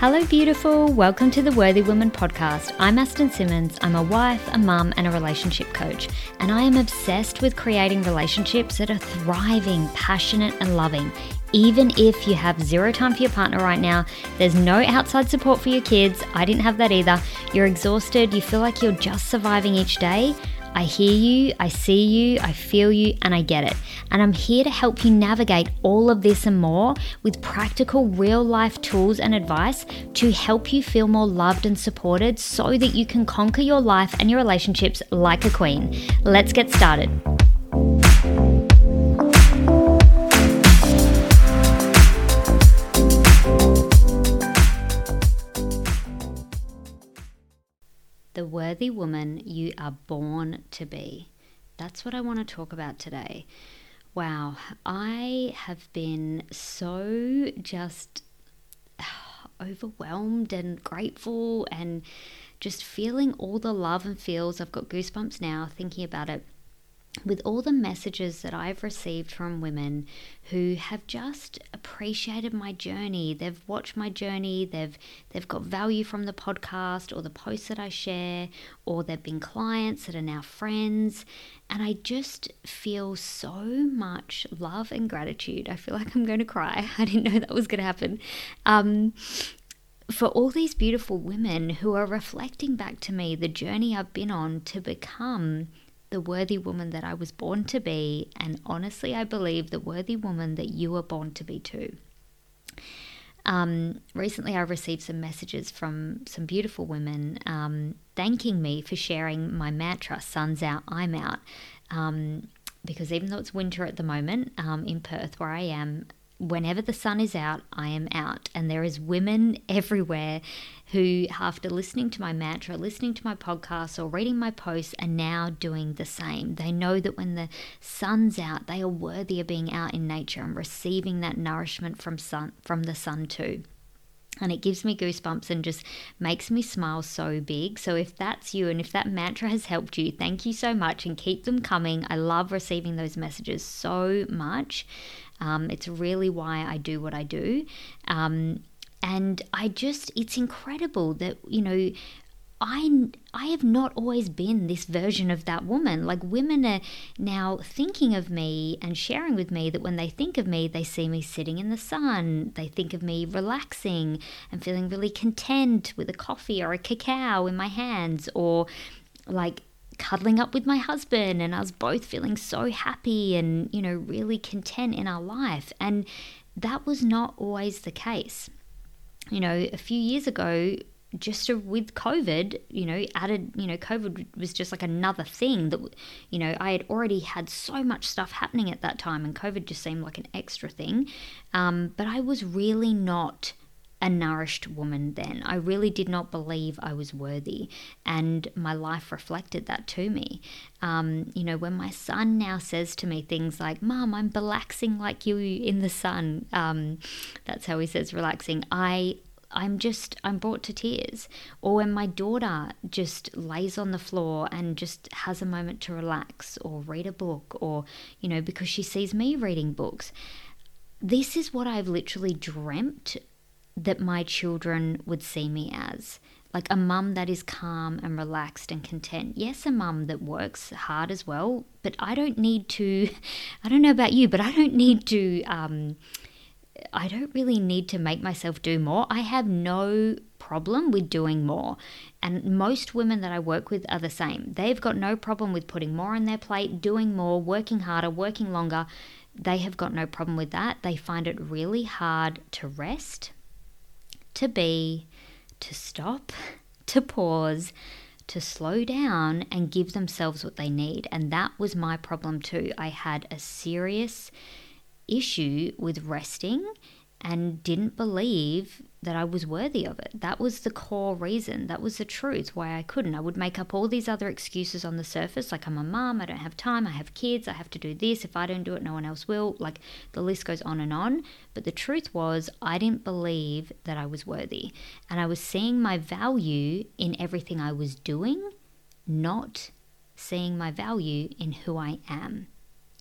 Hello, beautiful. Welcome to the Worthy Woman podcast. I'm Aston Simmonds. I'm a wife, a mum, and a relationship coach. And I am obsessed with creating relationships that are thriving, passionate, and loving. Even if you have zero time for your partner right now, there's no outside support for your kids. I didn't have that either. You're exhausted, you feel like you're just surviving each day. I hear you, I see you, I feel you, and I get it. And I'm here to help you navigate all of this and more with practical, real life tools and advice to help you feel more loved and supported so that you can conquer your life and your relationships like a queen. Let's get started. Worthy woman you are born to be. That's what I want to talk about today. Wow, I have been so just overwhelmed and grateful and just feeling all the love and feels. I've got goosebumps now thinking about it with all the messages that I've received from women who have just appreciated my journey. They've watched my journey, they've they've got value from the podcast or the posts that I share, or they've been clients that are now friends. And I just feel so much love and gratitude. I feel like I'm going to cry. I didn't know that was going to happen. Um, for all these beautiful women who are reflecting back to me the journey I've been on to become the worthy woman that I was born to be, and honestly, I believe the worthy woman that you were born to be too. Um, recently, I received some messages from some beautiful women um, thanking me for sharing my mantra, Sun's Out, I'm Out. Um, because even though it's winter at the moment um, in Perth, where I am, whenever the sun is out, I am out. And there is women everywhere who, after listening to my mantra, listening to my podcast, or reading my posts, are now doing the same. They know that when the sun's out, they are worthy of being out in nature and receiving that nourishment from sun from the sun too and it gives me goosebumps and just makes me smile so big. So, if that's you and if that mantra has helped you, thank you so much and keep them coming. I love receiving those messages so much. Um, it's really why I do what I do. Um, and I just, it's incredible that, you know, I I have not always been this version of that woman. Like women are now thinking of me and sharing with me that when they think of me, they see me sitting in the sun. They think of me relaxing and feeling really content with a coffee or a cacao in my hands or like cuddling up with my husband and us both feeling so happy and, you know, really content in our life. And that was not always the case. You know, a few years ago, just with COVID, you know, added, you know, COVID was just like another thing that, you know, I had already had so much stuff happening at that time, and COVID just seemed like an extra thing. Um, but I was really not a nourished woman then. I really did not believe I was worthy, and my life reflected that to me. Um, you know, when my son now says to me things like, Mom, I'm relaxing like you in the sun, um, that's how he says relaxing, I I'm just I'm brought to tears. Or when my daughter just lays on the floor and just has a moment to relax or read a book or you know because she sees me reading books. This is what I've literally dreamt that my children would see me as like a mum that is calm and relaxed and content. Yes, a mum that works hard as well, but I don't need to. I don't know about you, but I don't need to. Um, I don't really need to make myself do more. I have no problem with doing more. And most women that I work with are the same. They've got no problem with putting more on their plate, doing more, working harder, working longer. They have got no problem with that. They find it really hard to rest to be, to stop, to pause, to slow down and give themselves what they need. And that was my problem too. I had a serious issue with resting and didn't believe that I was worthy of it. That was the core reason. That was the truth why I couldn't. I would make up all these other excuses on the surface, like I'm a mom, I don't have time, I have kids, I have to do this. If I don't do it, no one else will. Like the list goes on and on. But the truth was, I didn't believe that I was worthy. And I was seeing my value in everything I was doing, not seeing my value in who I am.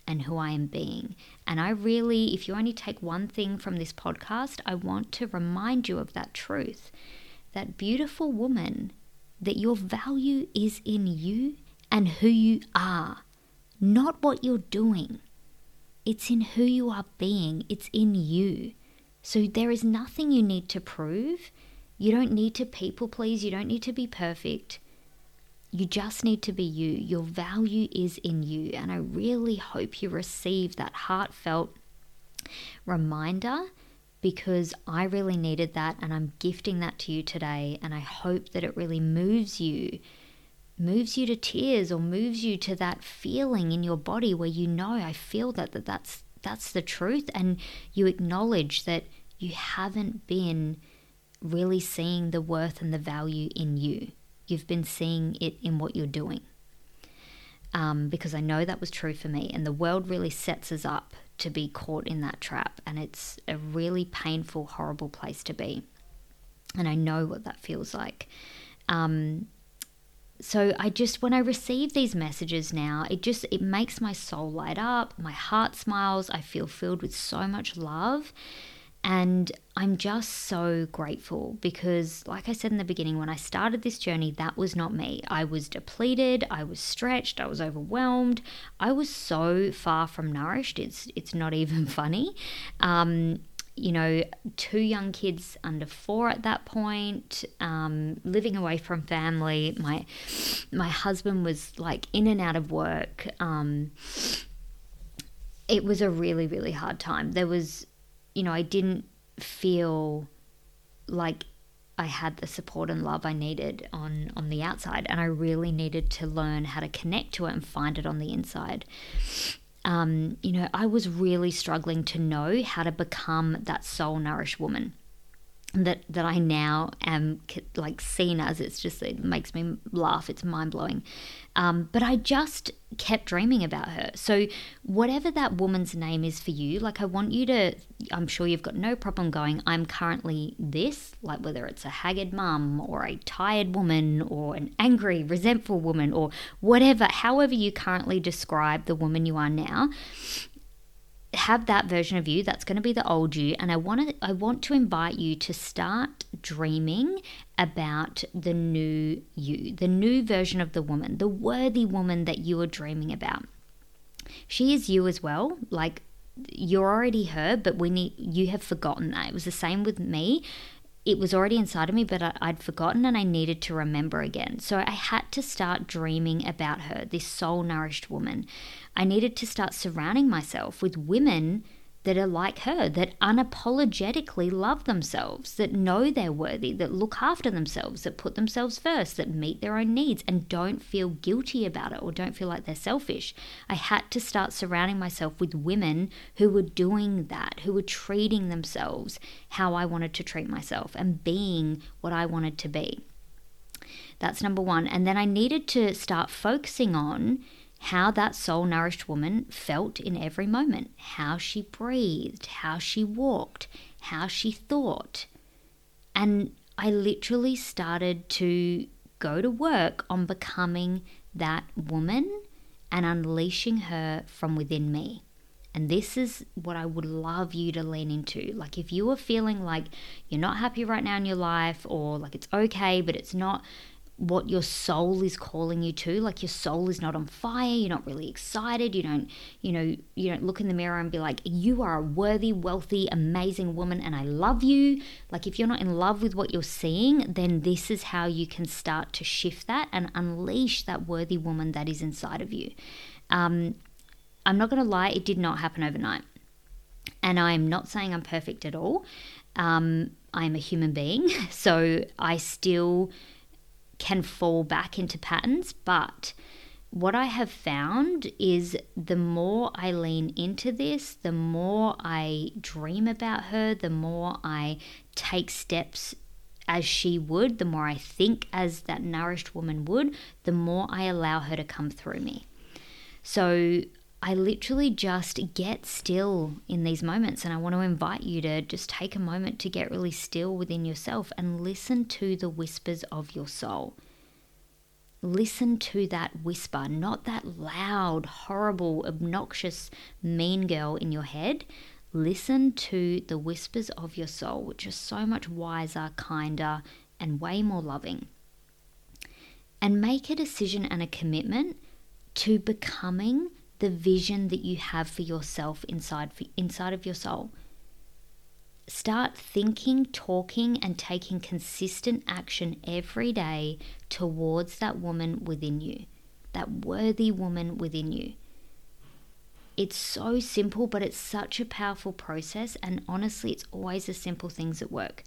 And who I am being. And I really, if you only take one thing from this podcast, I want to remind you of that truth. That beautiful woman, that your value is in you and who you are, not what you're doing. It's in who you are being, it's in you. So there is nothing you need to prove. You don't need to people please, you don't need to be perfect. You just need to be you. Your value is in you. And I really hope you receive that heartfelt reminder because I really needed that and I'm gifting that to you today. And I hope that it really moves you, moves you to tears or moves you to that feeling in your body where you know, I feel that, that that's, that's the truth. And you acknowledge that you haven't been really seeing the worth and the value in you. You've been seeing it in what you're doing. Um, because I know that was true for me. And the world really sets us up to be caught in that trap. And it's a really painful, horrible place to be. And I know what that feels like. Um, so I just when I receive these messages now, it just it makes my soul light up, my heart smiles, I feel filled with so much love and I'm just so grateful because, like I said in the beginning, when I started this journey, that was not me. I was depleted, I was stretched, I was overwhelmed, I was so far from nourished. It's it's not even funny. Um, you know, two young kids under four at that point, um, living away from family. My my husband was like in and out of work. Um, it was a really really hard time. There was you know, I didn't feel like I had the support and love I needed on on the outside, and I really needed to learn how to connect to it and find it on the inside. Um, you know, I was really struggling to know how to become that soul nourished woman that that I now am like seen as. It's just it makes me laugh. It's mind blowing. Um, but I just kept dreaming about her. So whatever that woman's name is for you, like I want you to. I'm sure you've got no problem going. I'm currently this, like whether it's a haggard mum or a tired woman or an angry, resentful woman or whatever. However you currently describe the woman you are now have that version of you that's going to be the old you and i want to i want to invite you to start dreaming about the new you the new version of the woman the worthy woman that you are dreaming about. She is you as well like you're already her but we need you have forgotten that. It was the same with me it was already inside of me, but I, would forgotten and I needed to remember again. So I had to start dreaming about her, this soul nourished woman. I needed to start surrounding myself with women that are like her, that unapologetically love themselves, that know they're worthy, that look after themselves, that put themselves first, that meet their own needs and don't feel guilty about it or don't feel like they're selfish. I had to start surrounding myself with women who were doing that, who were treating themselves how I wanted to treat myself and being what I wanted to be. That's number one. And then I needed to start focusing on how that soul nourished woman felt in every moment, how she breathed, how she walked, how she thought. And I literally started to go to work on becoming that woman and unleashing her from within me. And this is what I would love you to lean into. Like, if you are feeling like you're not happy right now in your life, or like it's okay, but it's not what your soul is calling you to. Like your soul is not on fire. You're not really excited. You don't you know you don't look in the mirror and be like you are a worthy wealthy amazing woman and i love you. Like if you're not in love with what you're seeing then this is how you can start to shift that and unleash that worthy woman that is inside of you. Um, i'm not going to lie it did not happen overnight. And i'm not saying i'm perfect at all. Um, i'm a human being so i still can fall back into patterns, but what I have found is the more I lean into this, the more I dream about her, the more I take steps as she would, the more I think as that nourished woman would, the more I allow her to come through me. So I literally just get still in these moments. And I want to invite you to just take a moment to get really still within yourself and listen to the whispers of your soul. listen to that whisper, not that loud, horrible, obnoxious, mean girl in your head. Listen to the whispers of your soul, which are so much wiser, kinder, and way more loving. And make a decision and a commitment to becoming the vision that you have for yourself inside inside of your soul. Start thinking, talking, and taking consistent action every day towards that woman within you, that worthy woman within you. It's so simple, but it's such a powerful process. And honestly, it's always the simple things that work.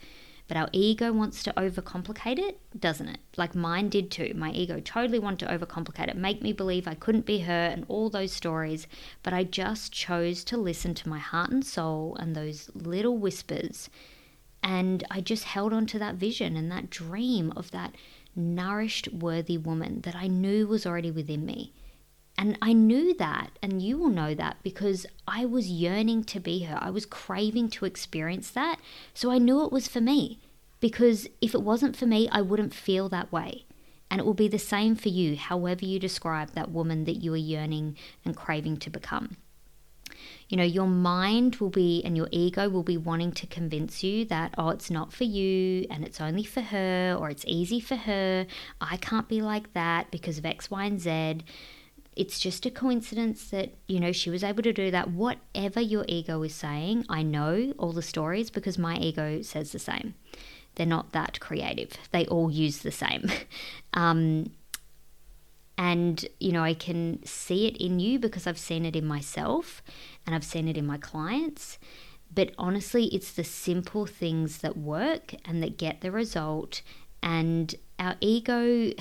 But our ego wants to overcomplicate it, doesn't it? Like mine did too. My ego totally wanted to overcomplicate it, make me believe I couldn't be her and all those stories. But I just chose to listen to my heart and soul and those little whispers. And I just held on to that vision and that dream of that nourished, worthy woman that I knew was already within me. And I knew that, and you will know that because I was yearning to be her. I was craving to experience that. So I knew it was for me because if it wasn't for me, I wouldn't feel that way. And it will be the same for you, however you describe that woman that you are yearning and craving to become. You know, your mind will be and your ego will be wanting to convince you that, oh, it's not for you and it's only for her or it's easy for her. I can't be like that because of X, Y, and Z it's just a coincidence that, you know, she was able to do that. Whatever your ego is saying, I know all the stories because my ego says the same. They're not that creative, they all use the same. um, and, you know, I can see it in you because I've seen it in myself and I've seen it in my clients. But honestly, it's the simple things that work and that get the result. And our ego,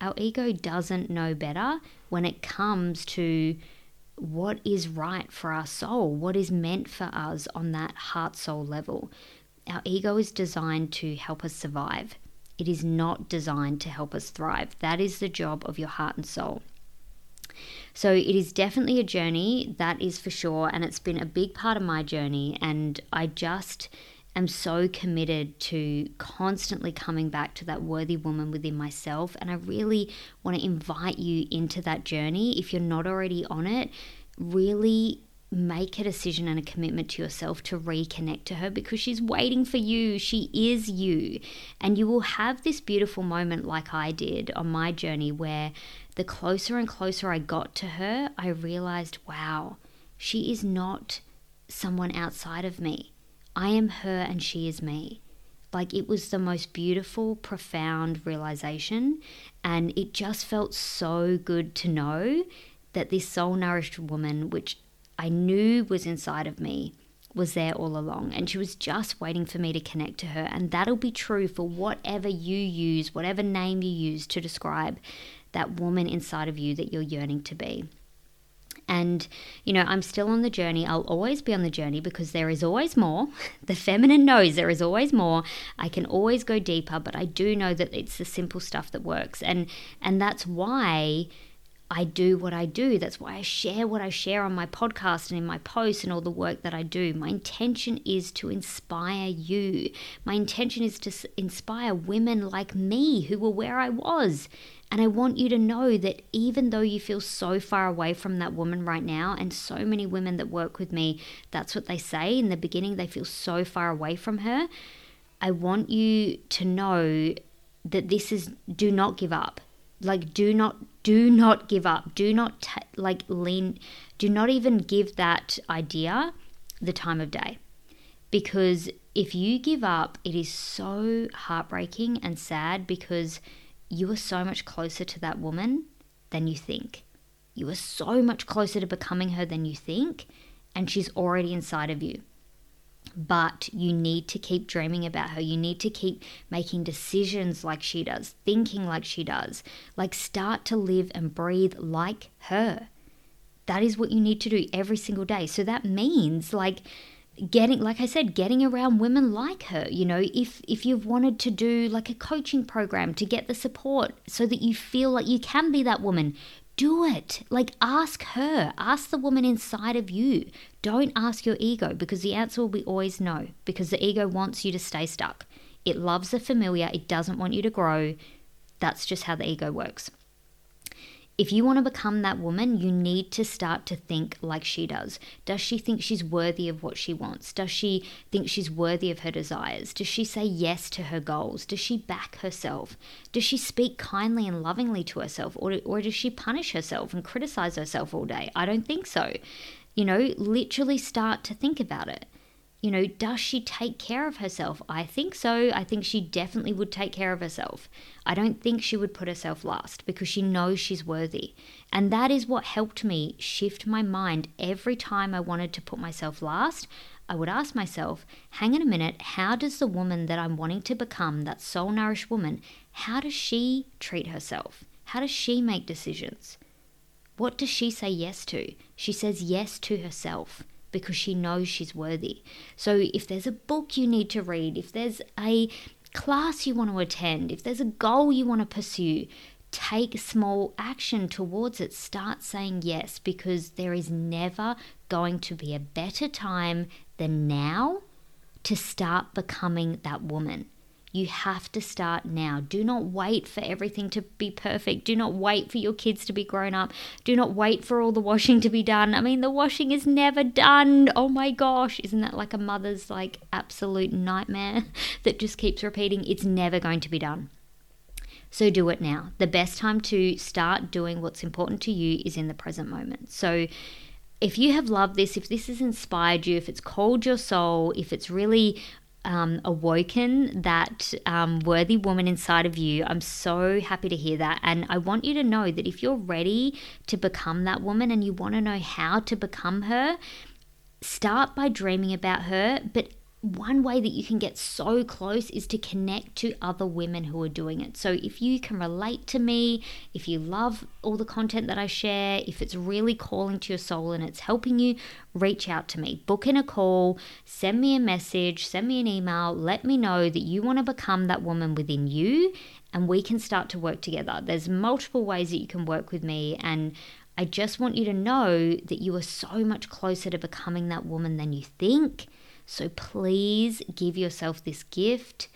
our ego doesn't know better when it comes to what is right for our soul, what is meant for us on that heart soul level. Our ego is designed to help us survive. It is not designed to help us thrive. That is the job of your heart and soul. So it is definitely a journey, that is for sure. And it's been a big part of my journey. And I just am so committed to constantly coming back to that worthy woman within myself. And I really want to invite you into that journey. If you're not already on it, really make a decision and a commitment to yourself to reconnect to her because she's waiting for you. She is you. And you will have this beautiful moment, like I did on my journey, where the closer and closer I got to her, I realized, wow, she is not someone outside of me. I am her and she is me. Like it was the most beautiful, profound realization. And it just felt so good to know that this soul nourished woman, which I knew was inside of me, was there all along. And she was just waiting for me to connect to her. And that'll be true for whatever you use, whatever name you use to describe that woman inside of you that you're yearning to be. And, you know, I'm still on the journey. I'll always be on the journey because there is always more. The feminine knows there is always more. I can always go deeper, but I do know that it's the simple stuff that works. And and that's why I do what I do. That's why I share what I share on my podcast and in my posts and all the work that I do. My intention is to inspire you. My intention is to inspire women like me who were where I was and I want you to know that even though you feel so far away from that woman right now, and so many women that work with me, that's what they say in the beginning, they feel so far away from her. I want you to know that this is do not give up. Like, do not, do not give up. Do not, t- like, lean, do not even give that idea the time of day. Because if you give up, it is so heartbreaking and sad because you are so much closer to that woman than you think. You are so much closer to becoming her than you think, and she's already inside of you. But you need to keep dreaming about her. You need to keep making decisions like she does, thinking like she does. Like, start to live and breathe like her. That is what you need to do every single day. So that means, like, getting like i said getting around women like her you know if if you've wanted to do like a coaching program to get the support so that you feel like you can be that woman do it. Like ask her. Ask the woman inside of you. Don't ask your ego because the answer will be always no because the ego wants you to stay stuck. It loves the familiar. It doesn't want you to grow. That's just how the ego works if you want to become that woman, you need to start to think like she does. Does she think she's worthy of what she wants? Does she think she's worthy of her desires? Does she say yes to her goals? Does she back herself? Does she speak kindly and lovingly to herself? Or, or does she punish herself and criticize herself all day? I don't think so. You know, literally start to think about it you know, does she take care of herself? I think so. I think she definitely would take care of herself. I don't think she would put herself last because she knows she's worthy. And that is what helped me shift my mind every time I wanted to put myself last. I would ask myself, hang on a minute, how does the woman that I'm wanting to become, that soul nourished woman, how does she treat herself? How does she make decisions? What does she say yes to? She says yes to herself because she knows she's worthy. So if there's a book you need to read, if there's a class you want to attend, if there's a goal you want to pursue, take small action towards it. Start saying yes because there is never going to be a better time than now to start becoming that woman. You have to start now. Do not wait for everything to be perfect. Do not wait for your kids to be grown up. Do not wait for all the washing to be done. I mean, the washing is never done. Oh my gosh, isn't that like a mother's like absolute nightmare that just keeps repeating? It's never going to be done. So do it now. The best time to start doing what's important to you is in the present moment. So if you have loved this, if this has inspired you, if it's called your soul, if it's really um, awoken that um, worthy woman inside of you. I'm so happy to hear that. And I want you to know that if you're ready to become that woman and you want to know how to become her, start by dreaming about her, but one way that you can get so close is to connect to other women who are doing it. So if you can relate to me, if you love all the content that I share, if it's really calling to your soul and it's helping you, reach out to me. Book in a call, send me a message, send me an email, let me know that you want to become that woman within you and we can start to work together. There's multiple ways that you can work with me and I just want you to know that you are so much closer to becoming that woman than you think so please give yourself this gift.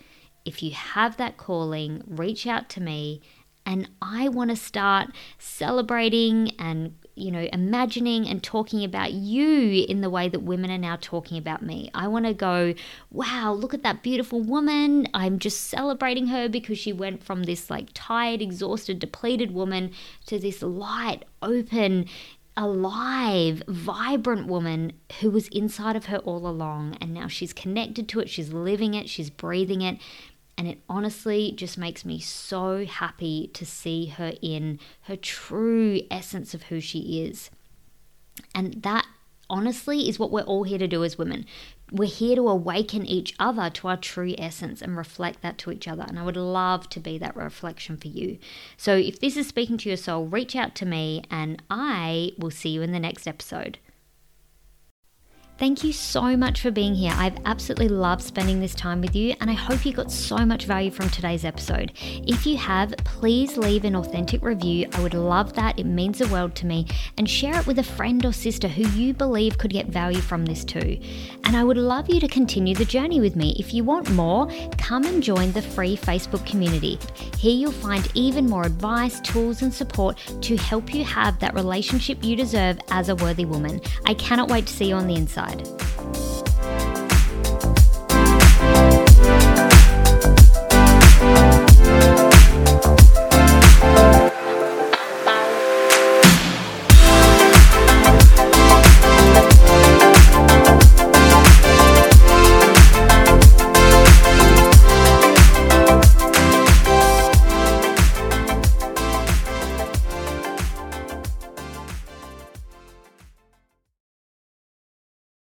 If you have that calling, reach out to me and I want to start celebrating and you know imagining and talking about you in the way that women are now talking about me. I want to go, wow, look at that beautiful woman. I'm just celebrating her because she went from this like tired, exhausted, depleted woman to this light, open, alive, vibrant woman who was inside of her all along. And now she's connected to it, she's living it, she's breathing it. And it honestly just makes me so happy to see her in her true essence of who she is. And that honestly is what we're all here to do as women we're here to awaken each other to our true essence and reflect that to each other. And I would love to be that reflection for you. So if this is speaking to your soul, reach out to me and I will see you in the next episode. Thank you so much for being here. I've absolutely loved spending this time with you, and I hope you got so much value from today's episode. If you have, please leave an authentic review. I would love that. It means the world to me. And share it with a friend or sister who you believe could get value from this too. And I would love you to continue the journey with me. If you want more, come and join the free Facebook community. Here you'll find even more advice, tools, and support to help you have that relationship you deserve as a worthy woman. I cannot wait to see you on the inside. God.